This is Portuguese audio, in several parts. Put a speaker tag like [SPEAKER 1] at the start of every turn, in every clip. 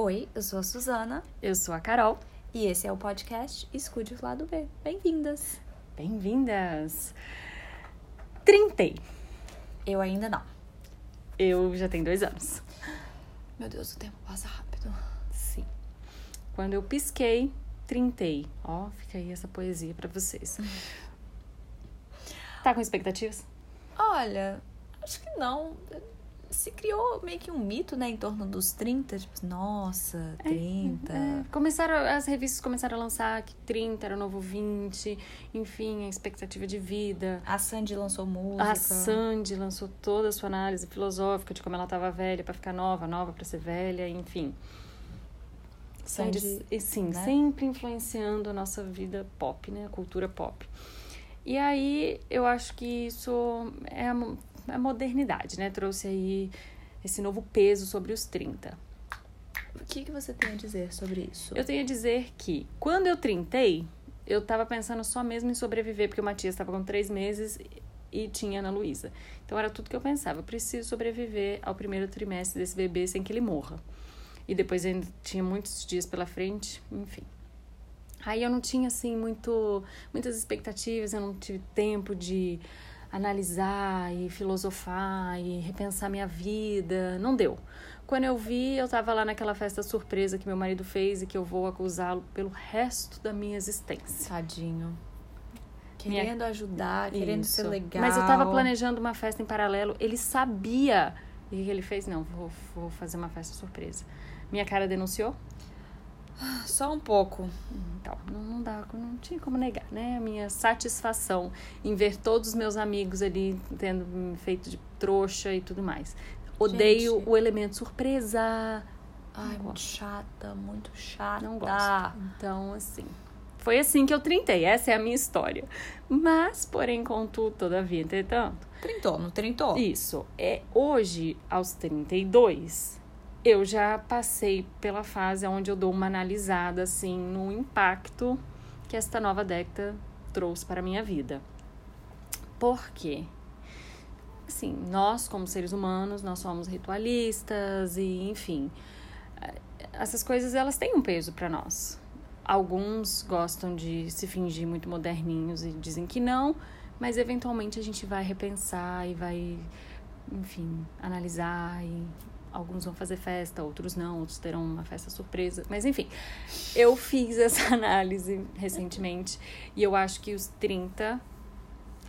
[SPEAKER 1] Oi, eu sou a Suzana
[SPEAKER 2] Eu sou a Carol.
[SPEAKER 1] e esse é o podcast Escude o Lado B. Bem-vindas!
[SPEAKER 2] Bem-vindas! Trintei.
[SPEAKER 1] Eu ainda não.
[SPEAKER 2] Eu já tenho dois anos.
[SPEAKER 1] Meu Deus, o tempo passa rápido.
[SPEAKER 2] Sim. Quando eu pisquei, trintei. Ó, fica aí essa poesia pra vocês. Tá com expectativas?
[SPEAKER 1] Olha, acho que não. Se criou meio que um mito, né, em torno dos 30, tipo, nossa, 30.
[SPEAKER 2] É, começaram, as revistas começaram a lançar que 30 era o novo 20, enfim, a expectativa de vida.
[SPEAKER 1] A Sandy lançou música.
[SPEAKER 2] A Sandy lançou toda a sua análise filosófica de como ela estava velha pra ficar nova, nova pra ser velha, enfim.
[SPEAKER 1] Sandy,
[SPEAKER 2] Sandy, e sim,
[SPEAKER 1] né?
[SPEAKER 2] sempre influenciando a nossa vida pop, né? A cultura pop. E aí, eu acho que isso é a, mo- a modernidade, né? Trouxe aí esse novo peso sobre os 30.
[SPEAKER 1] O que, que você tem a dizer sobre isso?
[SPEAKER 2] Eu tenho a dizer que, quando eu trintei, eu tava pensando só mesmo em sobreviver, porque o Matias estava com três meses e tinha Ana Luísa. Então era tudo que eu pensava. Eu preciso sobreviver ao primeiro trimestre desse bebê sem que ele morra. E depois ainda tinha muitos dias pela frente, enfim. Aí eu não tinha, assim, muito, muitas expectativas, eu não tive tempo de analisar e filosofar e repensar minha vida. Não deu. Quando eu vi, eu tava lá naquela festa surpresa que meu marido fez e que eu vou acusá-lo pelo resto da minha existência.
[SPEAKER 1] Tadinho.
[SPEAKER 2] Minha-
[SPEAKER 1] Querendo ajudar, querendo
[SPEAKER 2] Isso.
[SPEAKER 1] ser legal.
[SPEAKER 2] Mas eu tava planejando uma festa em paralelo, ele sabia. E o que ele fez? Não, vou, vou fazer uma festa surpresa. Minha cara denunciou?
[SPEAKER 1] Só um pouco.
[SPEAKER 2] Então, não, não dá, não tinha como negar, né? A minha satisfação em ver todos os meus amigos ali tendo me feito de trouxa e tudo mais. Odeio
[SPEAKER 1] Gente.
[SPEAKER 2] o elemento surpresa.
[SPEAKER 1] Ai, muito
[SPEAKER 2] gosto.
[SPEAKER 1] chata, muito chata.
[SPEAKER 2] Não gosto. Então, assim. Foi assim que eu trintei. Essa é a minha história. Mas, porém, contudo, todavia, entretanto,
[SPEAKER 1] Trintou, não trintou?
[SPEAKER 2] Isso. É hoje, aos 32, eu já passei pela fase onde eu dou uma analisada assim no impacto que esta nova década trouxe para a minha vida. Por quê? Assim, nós como seres humanos, nós somos ritualistas e, enfim, essas coisas elas têm um peso para nós. Alguns gostam de se fingir muito moderninhos e dizem que não, mas eventualmente a gente vai repensar e vai, enfim, analisar e alguns vão fazer festa, outros não, outros terão uma festa surpresa. Mas enfim, eu fiz essa análise recentemente e eu acho que os 30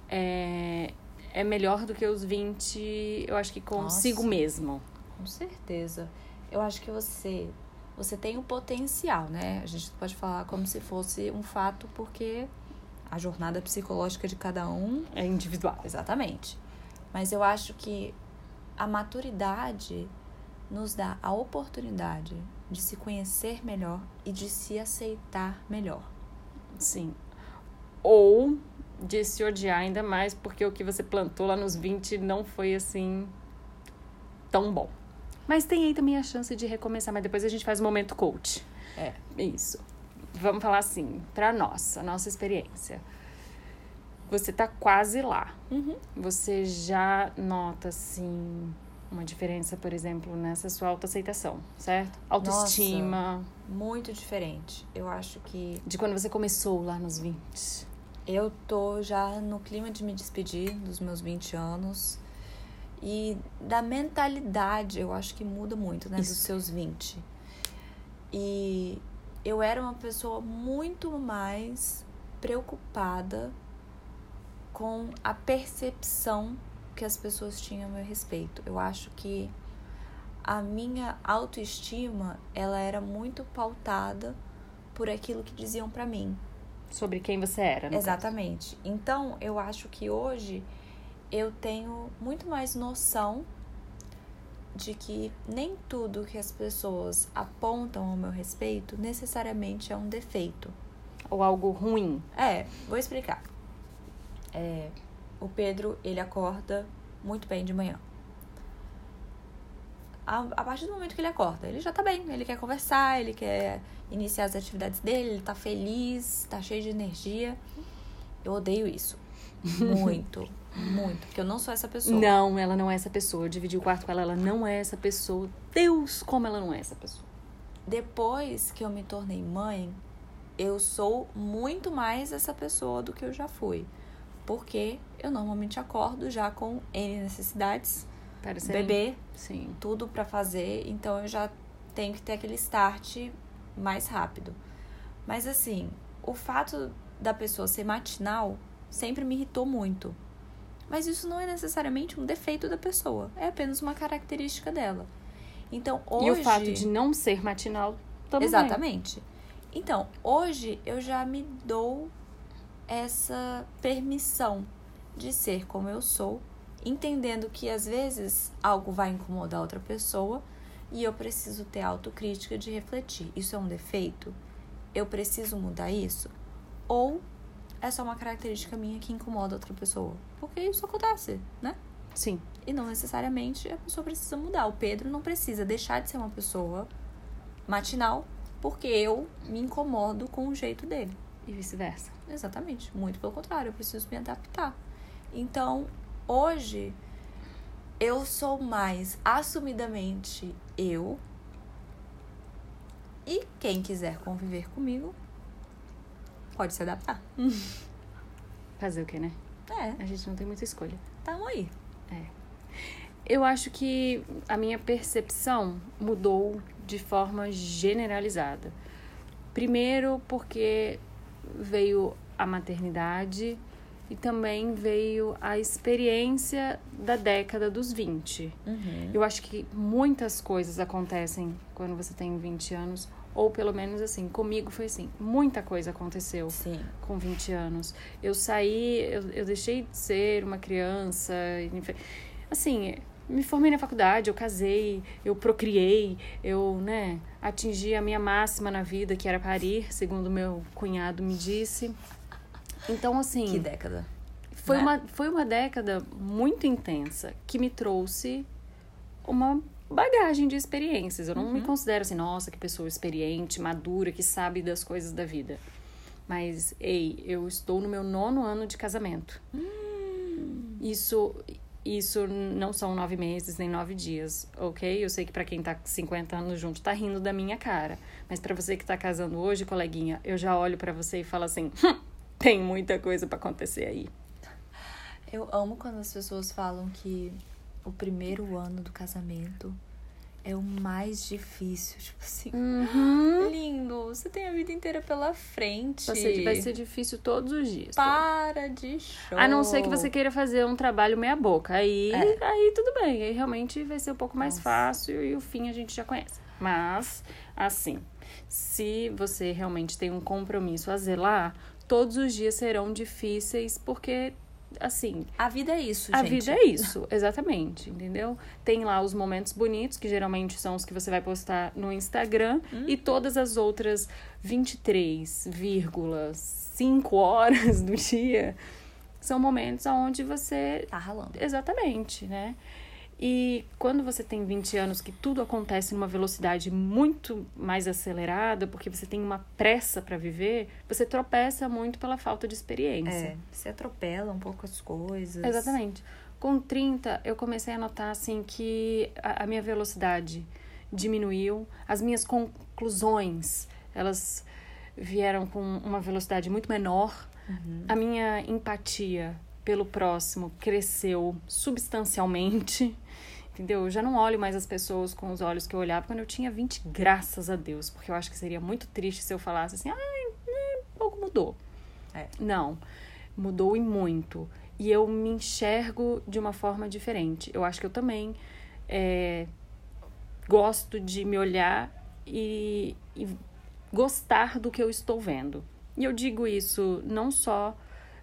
[SPEAKER 2] é, é melhor do que os 20, eu acho que consigo
[SPEAKER 1] Nossa.
[SPEAKER 2] mesmo.
[SPEAKER 1] Com certeza. Eu acho que você você tem o potencial, né? A gente pode falar como se fosse um fato, porque a jornada psicológica de cada um
[SPEAKER 2] É individual.
[SPEAKER 1] Exatamente. Mas eu acho que a maturidade nos dá a oportunidade de se conhecer melhor e de se aceitar melhor.
[SPEAKER 2] Sim. Ou de se odiar ainda mais porque o que você plantou lá nos 20 não foi assim tão bom. Mas tem aí também a chance de recomeçar, mas depois a gente faz o momento coach.
[SPEAKER 1] É.
[SPEAKER 2] Isso. Vamos falar assim, pra nós, a nossa experiência. Você tá quase lá.
[SPEAKER 1] Uhum.
[SPEAKER 2] Você já nota, assim, uma diferença, por exemplo, nessa sua autoaceitação, certo? Autoestima.
[SPEAKER 1] Muito diferente. Eu acho que
[SPEAKER 2] De quando você começou lá nos 20.
[SPEAKER 1] eu tô já no clima de me despedir dos meus 20 anos. E da mentalidade, eu acho que muda muito, né? Dos
[SPEAKER 2] Isso.
[SPEAKER 1] seus 20. E eu era uma pessoa muito mais preocupada com a percepção que as pessoas tinham a meu respeito. Eu acho que a minha autoestima, ela era muito pautada por aquilo que diziam pra mim.
[SPEAKER 2] Sobre quem você era, caso.
[SPEAKER 1] Exatamente. Então, eu acho que hoje eu tenho muito mais noção de que nem tudo que as pessoas apontam ao meu respeito necessariamente é um defeito.
[SPEAKER 2] Ou algo ruim.
[SPEAKER 1] É, vou explicar. É, o Pedro, ele acorda muito bem de manhã. A, a partir do momento que ele acorda, ele já tá bem, ele quer conversar, ele quer iniciar as atividades dele, ele tá feliz, tá cheio de energia. Eu odeio isso. Muito, muito. Porque eu não sou essa pessoa.
[SPEAKER 2] Não, ela não é essa pessoa. Eu dividi o quarto com ela, ela não é essa pessoa. Deus, como ela não é essa pessoa.
[SPEAKER 1] depois que eu me tornei mãe, eu sou muito mais essa pessoa do que eu já fui. Porque eu normalmente acordo já com N necessidades,
[SPEAKER 2] Parece
[SPEAKER 1] bebê,
[SPEAKER 2] Sim.
[SPEAKER 1] tudo pra fazer, então eu já tenho que ter aquele start mais rápido. Mas assim, o fato da pessoa ser matinal sempre me irritou muito. Mas isso não é necessariamente um defeito da pessoa, é apenas uma característica dela. Então, hoje
[SPEAKER 2] E o fato de não ser matinal também.
[SPEAKER 1] Exatamente. Então, hoje eu já me dou essa permissão de ser como eu sou, entendendo que às vezes algo vai incomodar outra pessoa e eu preciso ter autocrítica de refletir. Isso é um defeito? Eu preciso mudar isso? Ou é só uma característica minha que incomoda outra pessoa? Porque isso acontece, né?
[SPEAKER 2] Sim.
[SPEAKER 1] E não necessariamente a pessoa precisa mudar. O Pedro não precisa deixar de ser uma pessoa matinal porque eu me incomodo com o jeito dele.
[SPEAKER 2] E vice-versa.
[SPEAKER 1] Exatamente. Muito pelo contrário, eu preciso me adaptar. Então, hoje, eu sou mais assumidamente eu. E quem quiser conviver comigo, pode se adaptar.
[SPEAKER 2] Fazer o quê, né?
[SPEAKER 1] É,
[SPEAKER 2] A gente não tem muita escolha.
[SPEAKER 1] tamo aí.
[SPEAKER 2] Eu acho que a minha percepção mudou de forma generalizada. Primeiro, porque veio a maternidade e também veio a experiência da década dos 20.
[SPEAKER 1] Uhum.
[SPEAKER 2] Eu acho que muitas coisas acontecem quando você tem 20 anos, ou pelo menos assim, comigo foi assim, muita coisa aconteceu
[SPEAKER 1] Sim.
[SPEAKER 2] com 20 anos. Eu saí, eu, eu deixei de ser uma criança, assim, me formei na faculdade, eu casei, eu procriei, eu, né, atingi a minha máxima na vida, que era parir, segundo meu cunhado me disse. Então, assim,
[SPEAKER 1] Que década.
[SPEAKER 2] foi,
[SPEAKER 1] né?
[SPEAKER 2] uma, foi uma década muito intensa que me trouxe uma bagagem de experiências. Eu não me considero assim, nossa, que pessoa experiente, madura, que sabe das coisas da vida. Mas, ei, eu estou no meu nono ano de casamento. Isso, isso não são nove meses nem nove dias, ok? Eu sei que pra quem tá com 50 anos junto tá rindo da minha cara. Mas pra você que tá casando hoje, coleguinha, eu já olho pra você e falo assim: "Hum, tem muita coisa pra acontecer aí.
[SPEAKER 1] Eu amo quando as pessoas falam que o primeiro ano do casamento é o mais difícil. Tipo assim, lindo, você tem a vida inteira pela frente.
[SPEAKER 2] Você vai ser difícil todos os dias.
[SPEAKER 1] Para de show.
[SPEAKER 2] A não ser que você queira fazer um trabalho meia boca. Aí,
[SPEAKER 1] É.
[SPEAKER 2] aí tudo bem. Aí realmente vai ser um pouco mais
[SPEAKER 1] Nossa.
[SPEAKER 2] fácil e o fim a gente já conhece. Mas, assim, se você realmente tem um compromisso a zelar, todos os dias serão difíceis, porque, assim,
[SPEAKER 1] A vida é isso,
[SPEAKER 2] a
[SPEAKER 1] gente.
[SPEAKER 2] vida é isso, exatamente, entendeu? Tem lá os momentos bonitos, que geralmente são os que você vai postar no Instagram, e todas as outras 23,5 horas do dia são momentos onde você.
[SPEAKER 1] Tá ralando.
[SPEAKER 2] Exatamente, né? E quando você tem 20 anos, que tudo acontece numa velocidade muito mais acelerada, porque você tem uma pressa para viver, você tropeça muito pela falta de experiência.
[SPEAKER 1] É, você atropela um pouco as coisas.
[SPEAKER 2] Exatamente. Com 30, eu comecei a notar assim que a, a minha velocidade diminuiu, as minhas conclusões, elas vieram com uma velocidade muito menor. A minha empatia pelo próximo cresceu substancialmente. Entendeu? Eu já não olho mais as pessoas com os olhos que eu olhava quando eu tinha 20, graças a Deus, porque eu acho que seria muito triste se eu falasse assim: "Ai, né, pouco mudou".
[SPEAKER 1] É.
[SPEAKER 2] Não. Mudou e muito. E eu me enxergo de uma forma diferente. Eu acho que eu também é, gosto de me olhar e, e gostar do que eu estou vendo. E eu digo isso não só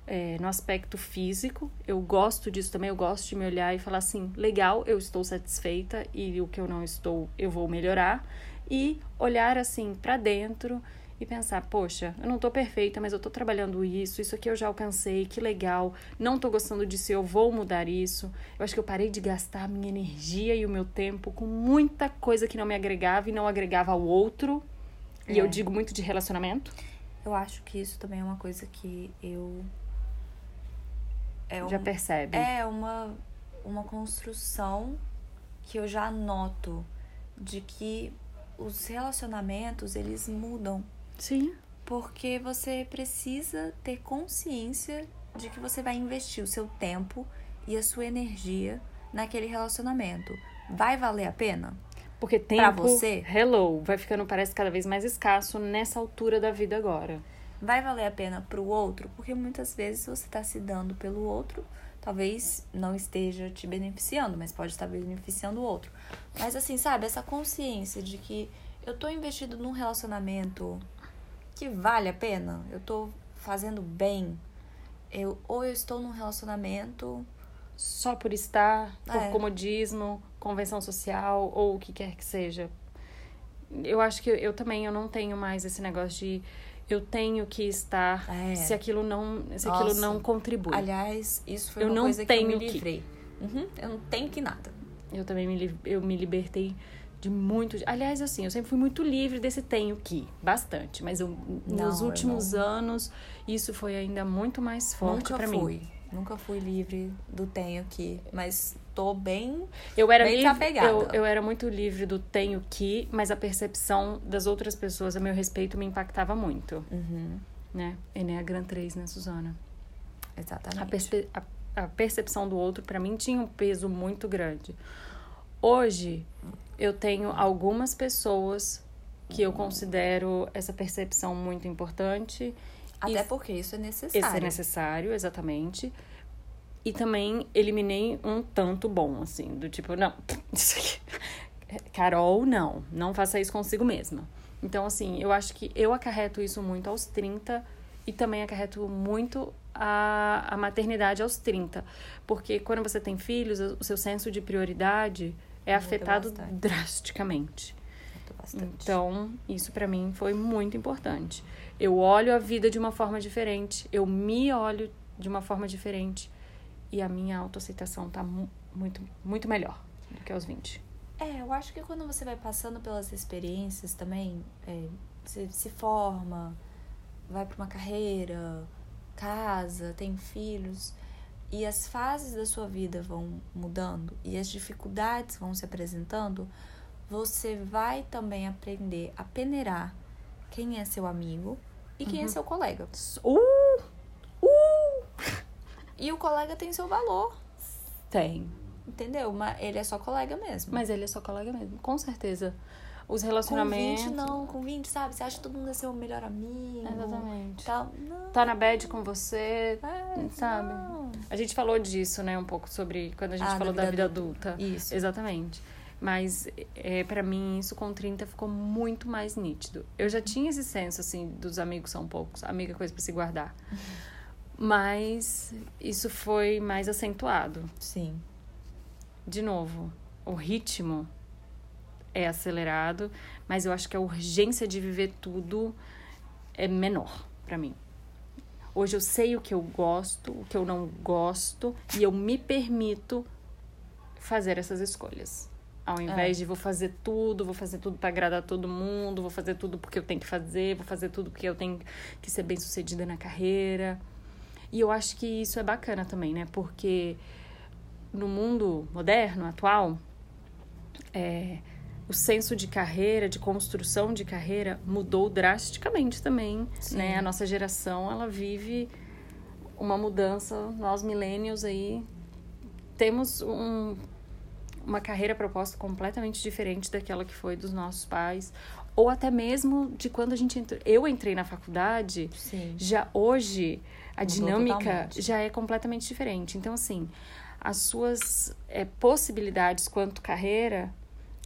[SPEAKER 2] é, no aspecto físico, eu gosto disso também, eu gosto de me olhar e falar assim: legal, eu estou satisfeita e o que eu não estou, eu vou melhorar. E olhar assim para dentro e pensar, poxa, eu não tô perfeita, mas eu tô trabalhando isso, isso aqui eu já alcancei, que legal, não tô gostando disso, eu vou mudar isso. Eu acho que eu parei de gastar a minha energia e o meu tempo com muita coisa que não me agregava e não agregava ao outro. E
[SPEAKER 1] É.
[SPEAKER 2] eu digo muito de relacionamento.
[SPEAKER 1] Eu acho que isso também é uma coisa que eu. É
[SPEAKER 2] Já
[SPEAKER 1] um-
[SPEAKER 2] percebe?
[SPEAKER 1] É uma, uma construção que eu já noto de que os relacionamentos, eles mudam.
[SPEAKER 2] Sim.
[SPEAKER 1] Porque você precisa ter consciência de que você vai investir o seu tempo e a sua energia naquele relacionamento. Vai valer a pena?
[SPEAKER 2] Porque tempo,
[SPEAKER 1] Pra você?
[SPEAKER 2] hello, vai ficando, parece, cada vez mais escasso nessa altura da vida agora.
[SPEAKER 1] Vai valer a pena pro outro? Porque muitas vezes você está se dando pelo outro, talvez não esteja te beneficiando, mas pode estar beneficiando o outro. Mas assim, sabe, essa consciência de que eu tô investido num relacionamento que vale a pena, eu tô fazendo bem, eu, ou eu estou num relacionamento
[SPEAKER 2] Só por estar, por
[SPEAKER 1] É.
[SPEAKER 2] comodismo, convenção social ou o que quer que seja. Eu acho que eu também eu não tenho mais esse negócio de eu tenho que estar
[SPEAKER 1] É.
[SPEAKER 2] se aquilo não se
[SPEAKER 1] Nossa.
[SPEAKER 2] aquilo não contribui.
[SPEAKER 1] Aliás, isso foi
[SPEAKER 2] Eu
[SPEAKER 1] uma
[SPEAKER 2] não
[SPEAKER 1] coisa que eu me
[SPEAKER 2] tenho que.
[SPEAKER 1] livrei. Uhum, eu não tenho que nada.
[SPEAKER 2] Eu também me, eu me libertei de muito. Aliás, assim, eu sempre fui muito livre desse tenho que, bastante. Mas eu,
[SPEAKER 1] Não,
[SPEAKER 2] nos
[SPEAKER 1] eu
[SPEAKER 2] últimos anos, isso foi ainda muito mais forte pra
[SPEAKER 1] fui. Nunca fui livre do tenho que, mas tô bem.
[SPEAKER 2] Eu era
[SPEAKER 1] Bem
[SPEAKER 2] livre, eu, eu era muito livre do tenho que, mas a percepção das outras pessoas a meu respeito me impactava muito,
[SPEAKER 1] Uhum,
[SPEAKER 2] né? Enneagram 3, né, Suzana?
[SPEAKER 1] exatamente.
[SPEAKER 2] A, perspe- a, a percepção do outro, pra mim, tinha um peso muito grande. Hoje, eu tenho algumas pessoas que eu considero essa percepção muito importante.
[SPEAKER 1] Até
[SPEAKER 2] e
[SPEAKER 1] porque isso é necessário.
[SPEAKER 2] esse é necessário, exatamente. E também eliminei um tanto bom, assim, do tipo, não, isso aqui. Carol, não, não faça isso consigo mesma. Então, assim, eu acho que eu acarreto isso muito aos 30 e também acarreto muito a, a maternidade aos 30. Porque quando você tem filhos, o seu senso de prioridade é
[SPEAKER 1] Muda
[SPEAKER 2] afetado
[SPEAKER 1] bastante.
[SPEAKER 2] drasticamente.
[SPEAKER 1] Muito bastante.
[SPEAKER 2] Então, isso pra mim foi muito importante. Eu olho a vida de uma forma diferente, eu me olho de uma forma diferente e a minha autoaceitação tá mu- muito muito melhor do que aos 20.
[SPEAKER 1] É, eu acho que quando você vai passando pelas experiências também, é, você se forma, vai para uma carreira, casa, tem filhos, e as fases da sua vida vão mudando e as dificuldades vão se apresentando, você vai também aprender a peneirar quem é seu amigo e quem é seu colega.
[SPEAKER 2] Uh! Uh!
[SPEAKER 1] E o colega tem seu valor,
[SPEAKER 2] Tem.
[SPEAKER 1] entendeu? Mas ele é só colega mesmo.
[SPEAKER 2] Mas ele é só colega mesmo, com certeza. Os
[SPEAKER 1] com
[SPEAKER 2] relacionamentos.
[SPEAKER 1] 20 não, com 20, sabe? Você acha que todo mundo é seu melhor amigo.
[SPEAKER 2] Exatamente.
[SPEAKER 1] Tal. Não.
[SPEAKER 2] Tá na bad com você,
[SPEAKER 1] É,
[SPEAKER 2] sabe?
[SPEAKER 1] não.
[SPEAKER 2] A gente falou disso, né, um pouco sobre quando a gente
[SPEAKER 1] Ah, da
[SPEAKER 2] falou da
[SPEAKER 1] vida
[SPEAKER 2] vida adulta.
[SPEAKER 1] Isso.
[SPEAKER 2] Exatamente. Mas é, para mim isso com 30 ficou muito mais nítido. Eu já tinha esse senso assim dos amigos são poucos, amiga é coisa para se guardar. Mas isso foi mais acentuado.
[SPEAKER 1] Sim.
[SPEAKER 2] De novo, o ritmo é acelerado, mas eu acho que a urgência de viver tudo é menor para mim. Hoje eu sei o que eu gosto, o que eu não gosto, e eu me permito fazer essas escolhas. Ao invés
[SPEAKER 1] É.
[SPEAKER 2] de vou fazer tudo, vou fazer tudo para agradar todo mundo, vou fazer tudo porque eu tenho que fazer, vou fazer tudo porque eu tenho que ser bem sucedida na carreira. E eu acho que isso é bacana também, né? Porque no mundo moderno, atual, é, o senso de carreira, de construção de carreira, mudou drasticamente também,
[SPEAKER 1] Sim.
[SPEAKER 2] né? A nossa geração, ela vive uma mudança, nós millennials aí temos um, uma carreira proposta completamente diferente daquela que foi dos nossos pais, ou até mesmo de quando a gente entrou. Eu entrei na faculdade,
[SPEAKER 1] Sim.
[SPEAKER 2] já hoje a
[SPEAKER 1] Mudou
[SPEAKER 2] dinâmica
[SPEAKER 1] totalmente.
[SPEAKER 2] já é completamente diferente. Então, assim, as suas é, possibilidades quanto carreira,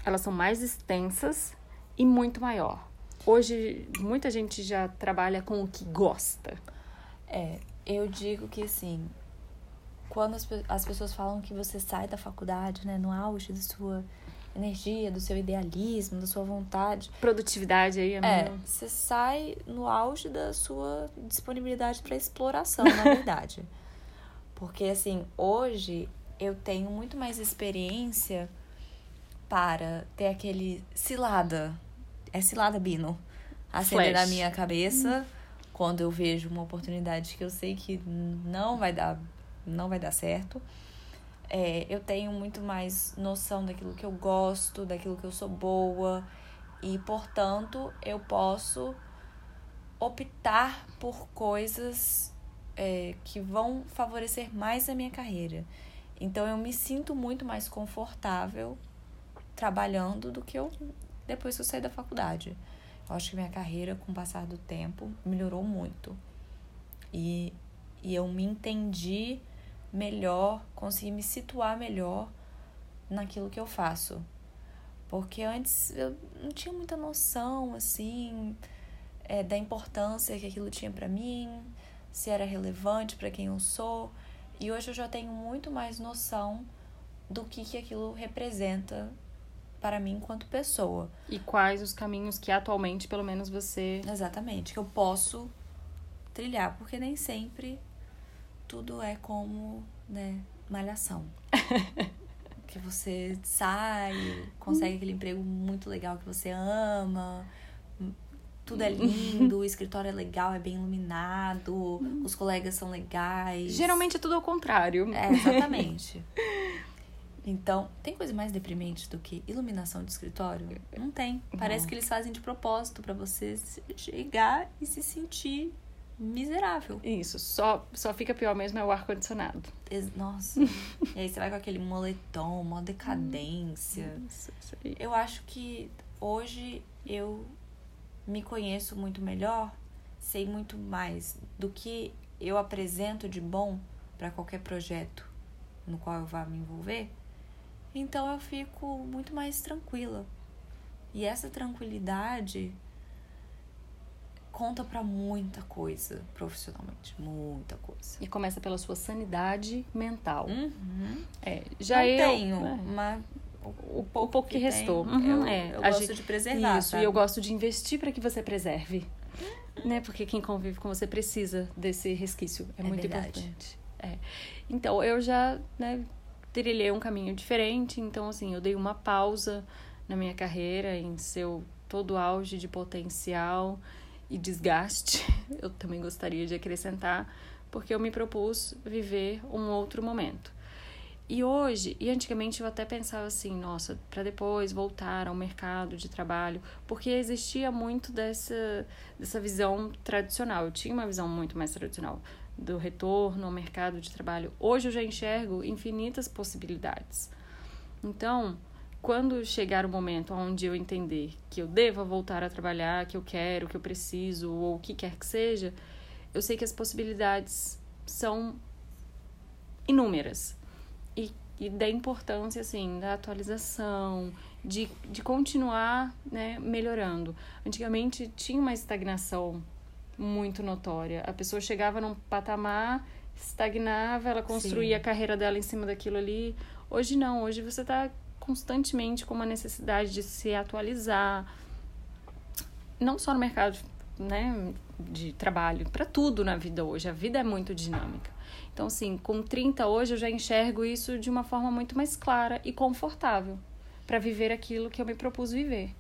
[SPEAKER 2] elas são mais extensas e muito maior. Hoje, muita gente já trabalha com o que gosta.
[SPEAKER 1] É, eu digo que assim, quando as, as pessoas falam que você sai da faculdade, né, no auge da sua energia, do seu idealismo, da sua vontade,
[SPEAKER 2] Produtividade aí,
[SPEAKER 1] é,
[SPEAKER 2] amiga.
[SPEAKER 1] você sai no auge da sua disponibilidade para exploração, na verdade. Porque assim, hoje eu tenho muito mais experiência para ter aquele cilada. É cilada Bino. Acender
[SPEAKER 2] Flash.
[SPEAKER 1] na minha cabeça quando eu vejo uma oportunidade que eu sei que não vai dar, não vai dar certo. É, eu tenho muito mais noção daquilo que eu gosto, daquilo que eu sou boa. E, portanto, eu posso optar por coisas é, que vão favorecer mais a minha carreira. Então, eu me sinto muito mais confortável trabalhando do que eu depois que eu saí da faculdade. Eu acho que minha carreira, com o passar do tempo, melhorou muito. E, e eu me entendi melhor, consegui me situar melhor naquilo que eu faço. Porque antes eu não tinha muita noção, assim, é, da importância que aquilo tinha para mim, se era relevante para quem eu sou. E hoje eu já tenho muito mais noção do que, que aquilo representa para mim enquanto pessoa.
[SPEAKER 2] E quais os caminhos que atualmente, pelo menos, você.
[SPEAKER 1] Exatamente, que eu posso trilhar, porque nem sempre tudo é como, né, malhação. que você sai, consegue aquele emprego muito legal que você ama, tudo é lindo, o escritório é legal, é bem iluminado, os colegas são legais.
[SPEAKER 2] Geralmente é tudo ao contrário.
[SPEAKER 1] É, exatamente. Então, tem coisa mais deprimente do que iluminação de escritório? Não tem. Parece
[SPEAKER 2] Não.
[SPEAKER 1] que eles fazem de propósito para você chegar e se sentir miserável.
[SPEAKER 2] Isso, só, só fica pior mesmo é o ar-condicionado.
[SPEAKER 1] Nossa. e aí você vai com aquele moletom, uma decadência.
[SPEAKER 2] Isso, isso aí.
[SPEAKER 1] Eu acho que hoje eu me conheço muito melhor, sei muito mais do que eu apresento de bom para qualquer projeto no qual eu vá me envolver. Então eu fico muito mais tranquila. E essa tranquilidade conta para muita coisa profissionalmente, muita coisa.
[SPEAKER 2] E começa pela sua sanidade mental.
[SPEAKER 1] Uhum.
[SPEAKER 2] É, já
[SPEAKER 1] Não
[SPEAKER 2] eu.
[SPEAKER 1] tenho,
[SPEAKER 2] é,
[SPEAKER 1] mas
[SPEAKER 2] o, o pouco que, restou.
[SPEAKER 1] tem,
[SPEAKER 2] Uhum,
[SPEAKER 1] eu,
[SPEAKER 2] é.
[SPEAKER 1] eu gosto
[SPEAKER 2] gente-
[SPEAKER 1] de preservar.
[SPEAKER 2] Isso,
[SPEAKER 1] sabe?
[SPEAKER 2] e eu gosto de investir para que você preserve. Né? Porque quem convive com você precisa desse resquício. É,
[SPEAKER 1] É
[SPEAKER 2] muito
[SPEAKER 1] verdade.
[SPEAKER 2] importante. É. Então, eu já né, trilhei um caminho diferente. Então, assim, eu dei uma pausa na minha carreira em seu todo auge de potencial e desgaste. Eu também gostaria de acrescentar, porque eu me propus viver um outro momento. E hoje, e antigamente eu até pensava assim, nossa, para depois voltar ao mercado de trabalho, porque existia muito dessa, dessa visão tradicional. Eu tinha uma visão muito mais tradicional do retorno ao mercado de trabalho. Hoje eu já enxergo infinitas possibilidades. Então, quando chegar o momento onde eu entender que eu deva voltar a trabalhar, que eu quero, que eu preciso, ou o que quer que seja, eu sei que as possibilidades são inúmeras. E, e da importância assim da atualização de, de continuar né, melhorando. Antigamente tinha uma estagnação muito notória. A pessoa chegava num patamar estagnava ela construía
[SPEAKER 1] Sim.
[SPEAKER 2] a carreira dela em cima daquilo ali. Hoje não hoje você está constantemente com uma necessidade de se atualizar não só no mercado né, de trabalho, para tudo na vida hoje. A vida é muito dinâmica. Então, assim, com 30 hoje eu já enxergo isso de uma forma muito mais clara e confortável para viver aquilo que eu me propus viver.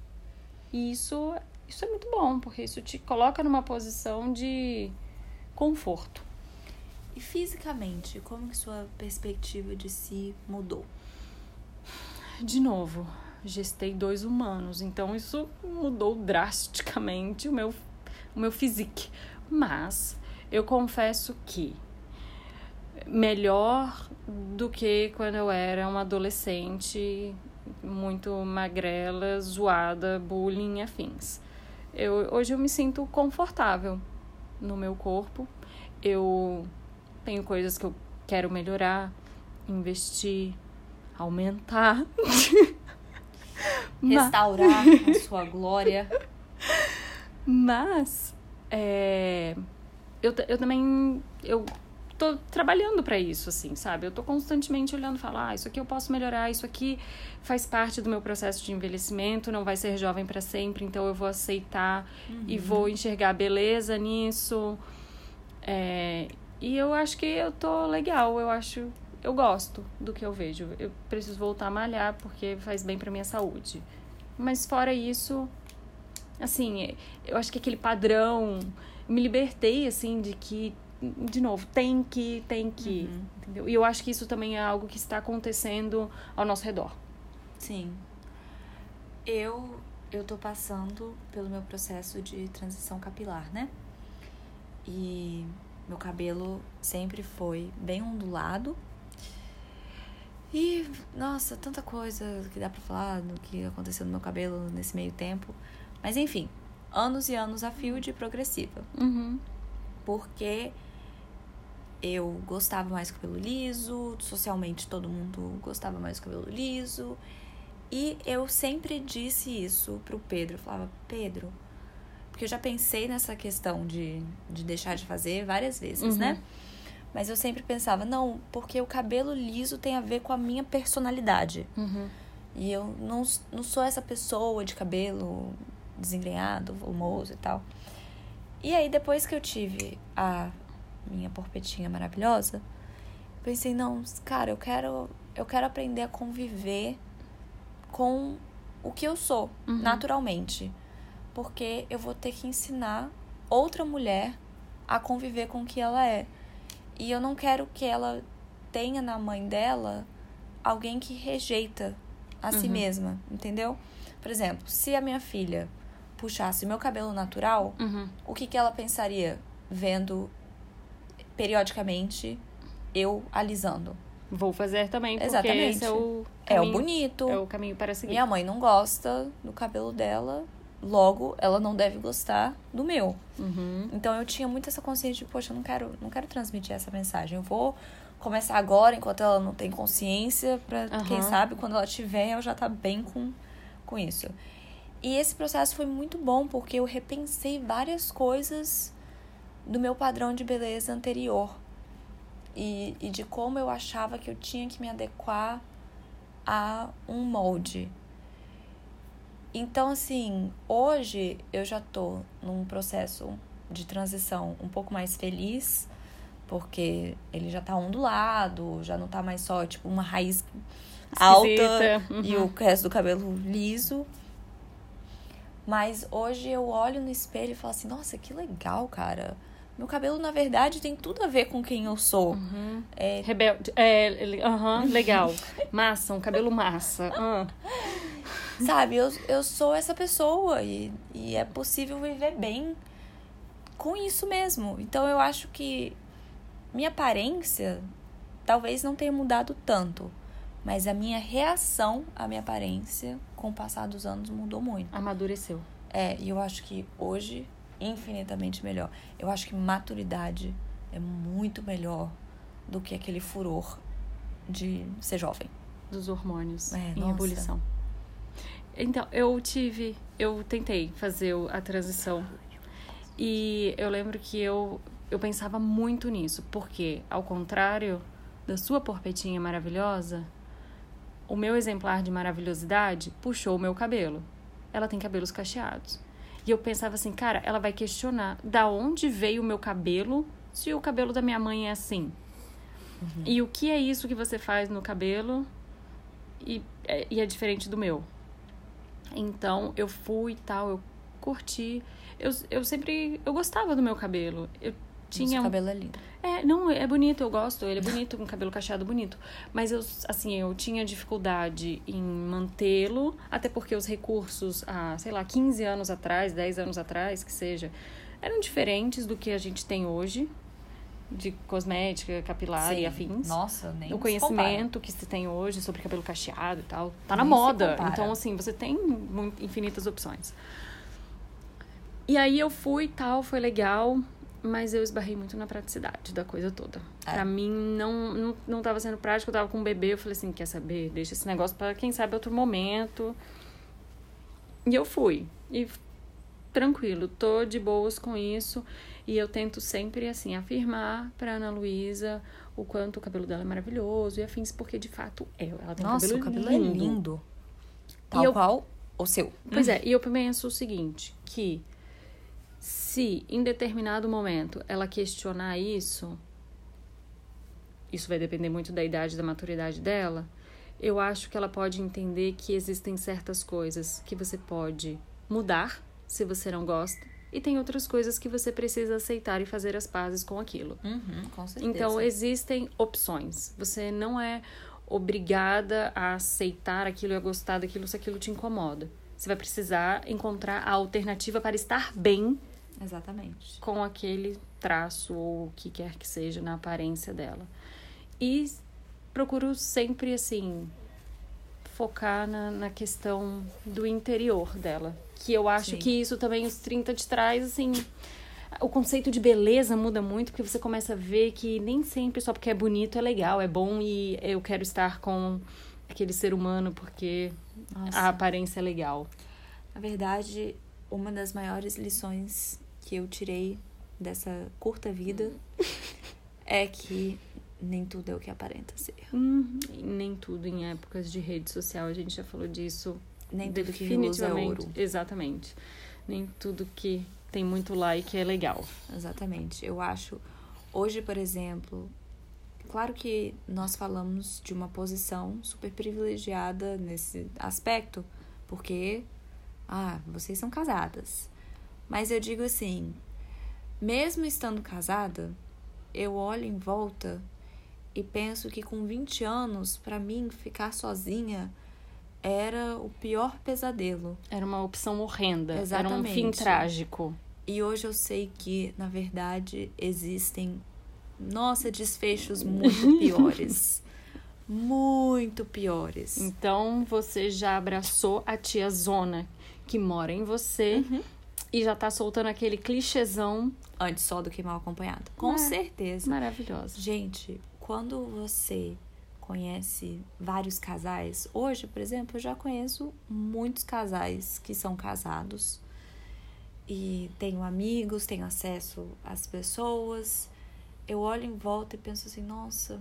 [SPEAKER 2] E isso, isso é muito bom, porque isso te coloca numa posição de conforto.
[SPEAKER 1] E fisicamente, como que sua perspectiva de si mudou?
[SPEAKER 2] De novo, gestei dois humanos, então isso mudou drasticamente o meu, o meu physique. Mas eu confesso que melhor do que quando eu era uma adolescente muito magrela, zoada, bullying afins. Eu, hoje eu me sinto confortável no meu corpo. Eu tenho coisas que eu quero melhorar, investir, aumentar. Mas-
[SPEAKER 1] Restaurar a sua glória.
[SPEAKER 2] Mas é, eu, eu também eu tô trabalhando para isso, assim, sabe? Eu tô constantemente olhando e falar, ah, isso aqui eu posso melhorar, isso aqui faz parte do meu processo de envelhecimento, não vai ser jovem para sempre, então eu vou aceitar e vou enxergar beleza nisso. É, e eu acho que eu tô legal, eu acho, eu gosto do que eu vejo. Eu preciso voltar a malhar porque faz bem pra minha saúde. Mas fora isso, assim, eu acho que aquele padrão, me libertei assim de que de novo, tem que, tem que,
[SPEAKER 1] Uhum.
[SPEAKER 2] entendeu? E eu acho que isso também é algo que está acontecendo ao nosso redor.
[SPEAKER 1] Sim. Eu eu tô passando pelo meu processo de transição capilar, né? E meu cabelo sempre foi bem ondulado. E, nossa, tanta coisa que dá pra falar do que aconteceu no meu cabelo nesse meio tempo. Mas enfim, anos e anos a fio de progressiva.
[SPEAKER 2] Uhum.
[SPEAKER 1] Porque eu gostava mais do cabelo liso, socialmente todo mundo gostava mais do cabelo liso. E eu sempre disse isso pro Pedro. Eu falava, Pedro, porque eu já pensei nessa questão de, de deixar de fazer várias vezes,
[SPEAKER 2] Uhum.
[SPEAKER 1] né? Mas eu sempre pensava, não, porque o cabelo liso tem a ver com a minha personalidade.
[SPEAKER 2] Uhum.
[SPEAKER 1] E eu não, não sou essa pessoa de cabelo desengrenhado, volumoso e tal. E aí, depois que eu tive a minha porpetinha maravilhosa, pensei, não, cara, eu quero, eu quero aprender a conviver com o que eu sou,
[SPEAKER 2] Uhum.
[SPEAKER 1] naturalmente. Porque eu vou ter que ensinar outra mulher a conviver com o que ela é. E eu não quero que ela tenha na mãe dela alguém que rejeita a si
[SPEAKER 2] Uhum.
[SPEAKER 1] mesma, entendeu? Por exemplo, se a minha filha puxasse o meu cabelo natural,
[SPEAKER 2] Uhum.
[SPEAKER 1] o que, que ela pensaria vendo periodicamente eu alisando?
[SPEAKER 2] Vou fazer também, porque
[SPEAKER 1] Exatamente.
[SPEAKER 2] esse é o
[SPEAKER 1] É o
[SPEAKER 2] caminho,
[SPEAKER 1] bonito.
[SPEAKER 2] é o caminho para seguir.
[SPEAKER 1] Minha mãe não gosta do cabelo dela, logo ela não deve gostar do meu.
[SPEAKER 2] Uhum.
[SPEAKER 1] Então eu tinha muito essa consciência de, poxa, eu não quero, não quero transmitir essa mensagem. Eu vou começar agora, enquanto ela não tem consciência, pra quem
[SPEAKER 2] Aham.
[SPEAKER 1] sabe, quando ela tiver, ela já tá bem com, com isso. E esse processo foi muito bom, porque eu repensei várias coisas do meu padrão de beleza anterior. E, e de como eu achava que eu tinha que me adequar a um molde. Então, assim, hoje eu já tô num processo de transição um pouco mais feliz, porque ele já tá ondulado, já não tá mais só, tipo, uma raiz alta
[SPEAKER 2] Esquisita.
[SPEAKER 1] e
[SPEAKER 2] Uhum.
[SPEAKER 1] o resto do cabelo liso. Mas hoje eu olho no espelho e falo assim, nossa, que legal, cara. Meu cabelo, na verdade, tem tudo a ver com quem eu sou.
[SPEAKER 2] Uhum.
[SPEAKER 1] É,
[SPEAKER 2] Rebelde. É, aham, legal. Massa, um cabelo massa. Ah.
[SPEAKER 1] Sabe, eu, eu sou essa pessoa e, e é possível viver bem com isso mesmo. Então eu acho que minha aparência talvez não tenha mudado tanto, mas a minha reação à minha aparência com o passar dos anos mudou muito.
[SPEAKER 2] Amadureceu.
[SPEAKER 1] É, e eu acho que hoje, infinitamente melhor. Eu acho que maturidade é muito melhor do que aquele furor de ser jovem.
[SPEAKER 2] Dos hormônios
[SPEAKER 1] É,
[SPEAKER 2] em
[SPEAKER 1] nossa.
[SPEAKER 2] ebulição. Então, eu tive, eu tentei fazer a transição. E eu lembro que eu, eu pensava muito nisso, porque, ao contrário da sua porpetinha maravilhosa, o meu exemplar de maravilhosidade puxou o meu cabelo. Ela tem cabelos cacheados. E eu pensava assim, cara, ela vai questionar da onde veio o meu cabelo se o cabelo da minha mãe é assim. E o que é isso que você faz no cabelo e, é- e é diferente do meu. Então eu fui e tal, eu curti. Eu, eu sempre. Eu gostava do meu cabelo. Eu tinha. Um-
[SPEAKER 1] cabelo é lindo.
[SPEAKER 2] É, não, é bonito, eu gosto. Ele é bonito, com cabelo cacheado bonito. Mas eu, assim, eu tinha dificuldade em mantê-lo, até porque os recursos, há, sei lá, 15 anos atrás, 10 anos atrás, que seja, eram diferentes do que a gente tem hoje, de cosmética, capilar e
[SPEAKER 1] Sim.
[SPEAKER 2] afins
[SPEAKER 1] Nossa, nem
[SPEAKER 2] o
[SPEAKER 1] se
[SPEAKER 2] conhecimento que se tem hoje sobre cabelo cacheado e tal. Tá na
[SPEAKER 1] Nem se
[SPEAKER 2] moda. Então, assim, você tem infinitas opções. E aí eu fui e tal, foi legal, mas eu esbarrei muito na praticidade da coisa toda.
[SPEAKER 1] É.
[SPEAKER 2] Pra mim, não, não, não tava sendo prático, eu tava com um bebê, eu falei assim, quer saber? Deixa esse negócio pra quem sabe outro momento. E eu fui. E tranquilo, tô de boas com isso. E eu tento sempre, assim, afirmar pra Ana Luísa o quanto o cabelo dela é maravilhoso e afins, porque de fato é. Ela tem um
[SPEAKER 1] Nossa,
[SPEAKER 2] cabelo
[SPEAKER 1] o cabelo
[SPEAKER 2] lindo.
[SPEAKER 1] é lindo. Tal
[SPEAKER 2] eu-
[SPEAKER 1] qual o seu.
[SPEAKER 2] Pois é, e eu penso o seguinte, que se em determinado momento ela questionar isso, isso vai depender muito da idade, da maturidade dela, eu acho que ela pode entender que existem certas coisas que você pode mudar se você não gosta, e tem outras coisas que você precisa aceitar e fazer as pazes com aquilo.
[SPEAKER 1] Uhum, com certeza.
[SPEAKER 2] Então, existem opções. Você não é obrigada a aceitar aquilo e a gostar daquilo se aquilo te incomoda. Você vai precisar encontrar a alternativa para estar bem
[SPEAKER 1] Exatamente.
[SPEAKER 2] com aquele traço ou o que quer que seja na aparência dela. E procuro sempre, assim, focar na, na questão do interior dela. Que eu acho
[SPEAKER 1] Sim.
[SPEAKER 2] que isso também, os 30 de trás, assim. O conceito de beleza muda muito, porque você começa a ver que nem sempre só porque é bonito é legal, é bom e eu quero estar com aquele ser humano porque
[SPEAKER 1] Nossa.
[SPEAKER 2] a aparência é legal.
[SPEAKER 1] Na verdade, uma das maiores lições que eu tirei dessa curta vida é que nem tudo é o que aparenta ser.
[SPEAKER 2] Hum, nem tudo em épocas de rede social, a gente já falou disso.
[SPEAKER 1] Nem tudo que reluz é ouro.
[SPEAKER 2] Exatamente. Nem tudo que tem muito like é legal.
[SPEAKER 1] Exatamente. Eu acho, hoje, por exemplo, claro que nós falamos de uma posição super privilegiada nesse aspecto, porque, ah, vocês são casadas. Mas eu digo assim, mesmo estando casada, eu olho em volta e penso que com 20 anos, pra mim, ficar sozinha era o pior pesadelo.
[SPEAKER 2] Era uma opção horrenda. Era um fim
[SPEAKER 1] Exatamente.
[SPEAKER 2] trágico.
[SPEAKER 1] E hoje eu sei que, na verdade, existem, nossa, desfechos muito piores. muito piores.
[SPEAKER 2] Então você já abraçou a tia Zona que mora em você
[SPEAKER 1] Uhum.
[SPEAKER 2] e já tá soltando aquele clichêzão
[SPEAKER 1] Antes só do que mal acompanhado. Com
[SPEAKER 2] É.
[SPEAKER 1] certeza.
[SPEAKER 2] maravilhoso.
[SPEAKER 1] Gente, quando você conhece vários casais, hoje, por exemplo, eu já conheço muitos casais que são casados e tenho amigos, tenho acesso às pessoas. Eu olho em volta e penso assim, nossa,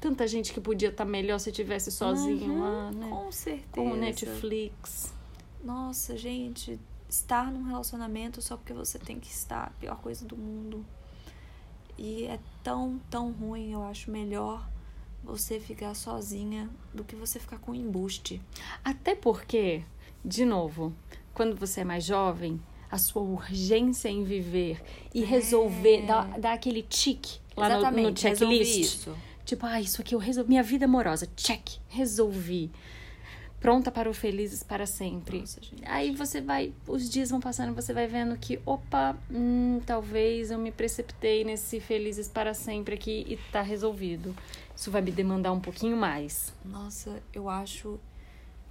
[SPEAKER 2] Tanta gente que podia estar melhor se tivesse sozinho
[SPEAKER 1] Uhum,
[SPEAKER 2] lá, né?
[SPEAKER 1] com certeza.
[SPEAKER 2] Com o Netflix.
[SPEAKER 1] Nossa, gente, estar num relacionamento só porque você tem que estar, a pior coisa do mundo. E é tão, tão ruim, eu acho melhor você ficar sozinha do que você ficar com embuste.
[SPEAKER 2] Até porque, de novo, quando você é mais jovem, a sua urgência em viver e resolver, dar, dar aquele tique lá no- no,
[SPEAKER 1] É. Exatamente, resolvi
[SPEAKER 2] checklist.
[SPEAKER 1] isso.
[SPEAKER 2] Tipo, ah, isso aqui eu resolvi. Minha vida amorosa, check, resolvi. Pronta para o felizes para sempre.
[SPEAKER 1] Nossa.
[SPEAKER 2] Aí você vai, os dias vão passando, você vai vendo que, opa, hum, talvez eu me precepitei nesse felizes para sempre aqui e tá resolvido. Isso vai me demandar um pouquinho mais.
[SPEAKER 1] Nossa, eu acho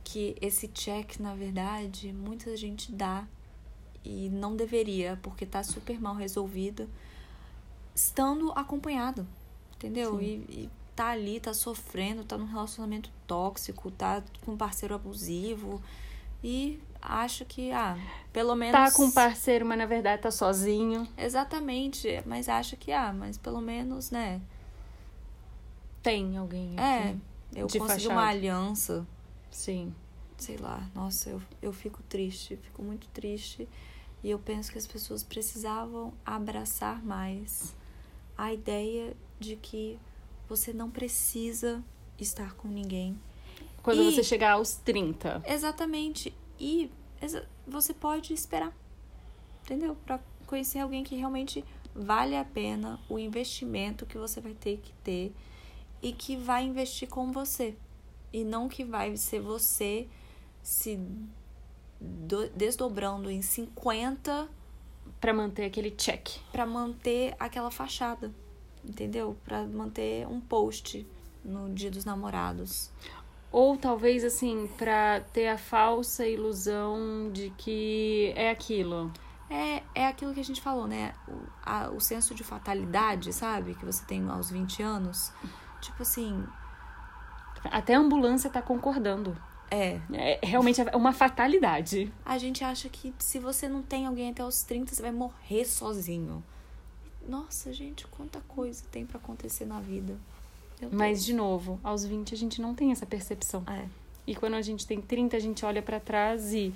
[SPEAKER 1] que esse check, na verdade, muita gente dá e não deveria, porque tá super mal resolvido, estando acompanhado, entendeu? E, e tá ali, tá sofrendo, tá num relacionamento tóxico, tá com um parceiro abusivo e acho que, ah, pelo menos.
[SPEAKER 2] Tá com um parceiro, mas na verdade tá sozinho.
[SPEAKER 1] Exatamente, mas acha que, ah, mas pelo menos, né?
[SPEAKER 2] Tem alguém
[SPEAKER 1] É,
[SPEAKER 2] aqui.
[SPEAKER 1] eu
[SPEAKER 2] De
[SPEAKER 1] consegui
[SPEAKER 2] fachada.
[SPEAKER 1] uma aliança.
[SPEAKER 2] Sim.
[SPEAKER 1] sei lá, nossa, eu, eu fico triste, fico muito triste. E eu penso que as pessoas precisavam abraçar mais a ideia de que você não precisa estar com ninguém.
[SPEAKER 2] Quando
[SPEAKER 1] E-
[SPEAKER 2] você chegar aos 30.
[SPEAKER 1] Exatamente. E exa- você pode esperar, entendeu? Pra conhecer alguém que realmente vale a pena o investimento que você vai ter que ter e que vai investir com você. E não que vai ser você se do- desdobrando em 50
[SPEAKER 2] Pra manter aquele check.
[SPEAKER 1] para manter aquela fachada, entendeu? Para manter um post no Dia dos Namorados.
[SPEAKER 2] Ou talvez, assim, pra ter a falsa ilusão de que é aquilo.
[SPEAKER 1] É, é aquilo que a gente falou, né? O, a- o senso de fatalidade, sabe? Que você tem aos 20 anos. Tipo assim,
[SPEAKER 2] Até a ambulância tá concordando.
[SPEAKER 1] é.
[SPEAKER 2] É realmente é uma fatalidade.
[SPEAKER 1] A gente acha que se você não tem alguém até os 30, você vai morrer sozinho. Nossa, gente, quanta coisa tem pra acontecer na vida.
[SPEAKER 2] Mas, de novo, aos 20 a gente não tem essa percepção.
[SPEAKER 1] É.
[SPEAKER 2] E quando a gente tem 30, a gente olha pra trás e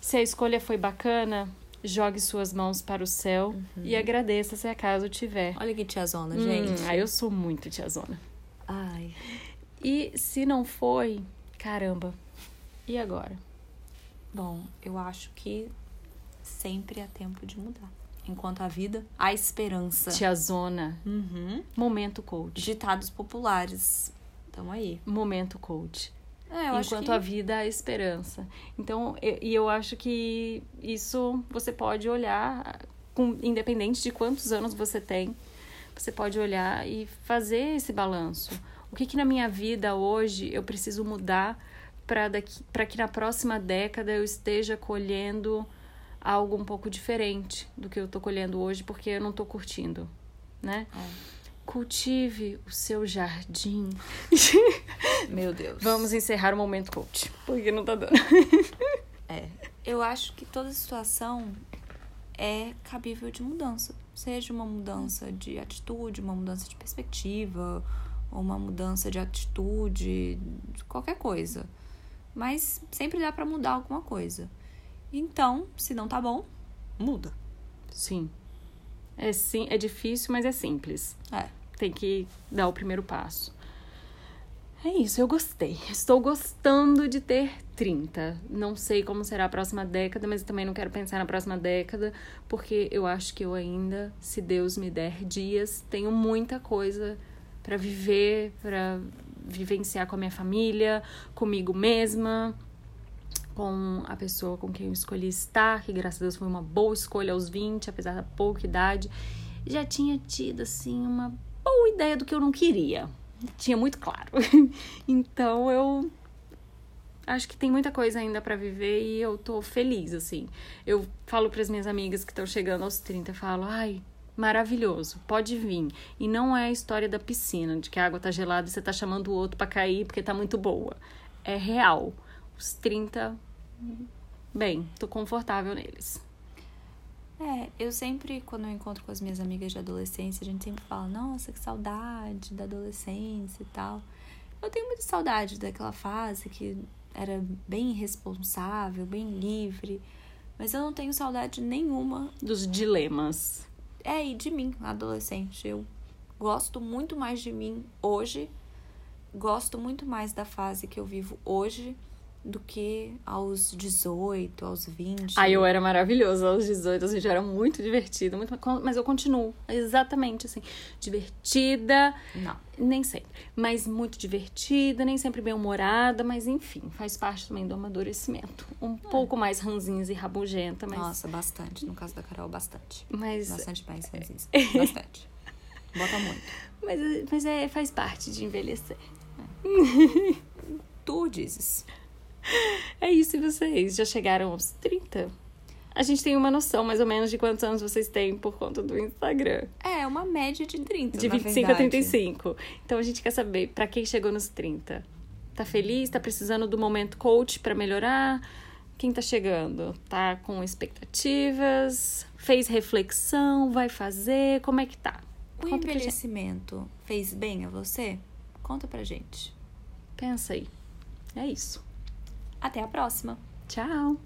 [SPEAKER 2] se a escolha foi bacana, jogue suas mãos para o céu e agradeça se acaso tiver.
[SPEAKER 1] Olha que tiazona,
[SPEAKER 2] Hum,
[SPEAKER 1] gente.
[SPEAKER 2] ah, eu sou muito tiazona.
[SPEAKER 1] Ai.
[SPEAKER 2] E se não foi, caramba. E agora?
[SPEAKER 1] Bom, eu acho que sempre é tempo de mudar. Enquanto a vida, há esperança.
[SPEAKER 2] Tiazona.
[SPEAKER 1] Uhum.
[SPEAKER 2] Momento coach.
[SPEAKER 1] Ditados populares. Tamo aí.
[SPEAKER 2] Momento coach.
[SPEAKER 1] É, eu
[SPEAKER 2] enquanto
[SPEAKER 1] que-
[SPEAKER 2] a vida há esperança. Então, e e eu acho que isso você pode olhar, com, independente de quantos anos você tem, você pode olhar e fazer esse balanço. O que, que na minha vida hoje eu preciso mudar para que na próxima década eu esteja colhendo algo um pouco diferente do que eu tô colhendo hoje, porque eu não tô curtindo, né? Cultive o seu jardim.
[SPEAKER 1] Meu Deus.
[SPEAKER 2] Vamos encerrar o momento coach, porque não tá dando.
[SPEAKER 1] É. Eu acho que toda situação é cabível de mudança. Seja uma mudança de atitude, uma mudança de perspectiva, ou uma mudança de atitude, qualquer coisa. Mas sempre dá pra mudar alguma coisa. Então, se não tá bom, muda.
[SPEAKER 2] Sim. É, sim. é difícil, mas é simples.
[SPEAKER 1] É.
[SPEAKER 2] Tem que dar o primeiro passo. É isso, eu gostei. Estou gostando de ter 30. Não sei como será a próxima década, mas também não quero pensar na próxima década, porque eu acho que eu ainda, se Deus me der dias, tenho muita coisa para viver, para vivenciar com a minha família, comigo mesma, com a pessoa com quem eu escolhi estar, que graças a Deus foi uma boa escolha aos 20, apesar da pouca idade. Já tinha tido, assim, uma boa ideia do que eu não queria. Tinha muito claro. então eu acho que tem muita coisa ainda para viver e eu tô feliz, assim. Eu falo para as minhas amigas que estão chegando aos 30, eu falo, ai, maravilhoso, pode vir. E não é a história da piscina, de que a água tá gelada e você tá chamando o outro para cair porque tá muito boa. É real. Os 30, bem, tô confortável neles.
[SPEAKER 1] É, eu sempre, quando eu encontro com as minhas amigas de adolescência, a gente sempre fala, nossa, que saudade da adolescência e tal. Eu tenho muita saudade daquela fase que era bem irresponsável, bem livre. Mas eu não tenho saudade nenhuma.
[SPEAKER 2] Dos dilemas.
[SPEAKER 1] É, e de mim, adolescente. Eu gosto muito mais de mim hoje. Gosto muito mais da fase que eu vivo hoje do que aos 18, aos 20.
[SPEAKER 2] Aí eu era maravilhosa aos 18, assim, já era muito divertida, muito, mas eu continuo exatamente assim, divertida,
[SPEAKER 1] Não.
[SPEAKER 2] nem sempre, mas muito divertida, nem sempre bem-humorada, mas enfim, faz parte também do amadurecimento. Um pouco mais ranzinhos e rabugenta, mas
[SPEAKER 1] Nossa, bastante. No caso da Carol, bastante.
[SPEAKER 2] mas
[SPEAKER 1] Bastante mais ranzinza. Bastante. Bota muito.
[SPEAKER 2] mas, mas é, faz parte de envelhecer.
[SPEAKER 1] Tu dizes.
[SPEAKER 2] É isso, e vocês já chegaram aos 30? A gente tem uma noção mais ou menos de quantos anos vocês têm por conta do Instagram.
[SPEAKER 1] É, uma média de 30.
[SPEAKER 2] De
[SPEAKER 1] na
[SPEAKER 2] 25 a
[SPEAKER 1] verdade.
[SPEAKER 2] 35. Então a gente quer saber, pra quem chegou nos 30? Tá feliz? Tá precisando do momento coach pra melhorar? Quem tá chegando? Tá com expectativas? Fez reflexão? Vai fazer? Como é que tá?
[SPEAKER 1] O
[SPEAKER 2] Conta
[SPEAKER 1] envelhecimento fez bem a você? Conta pra gente.
[SPEAKER 2] Pensa aí. É isso.
[SPEAKER 1] Até a próxima.
[SPEAKER 2] Tchau!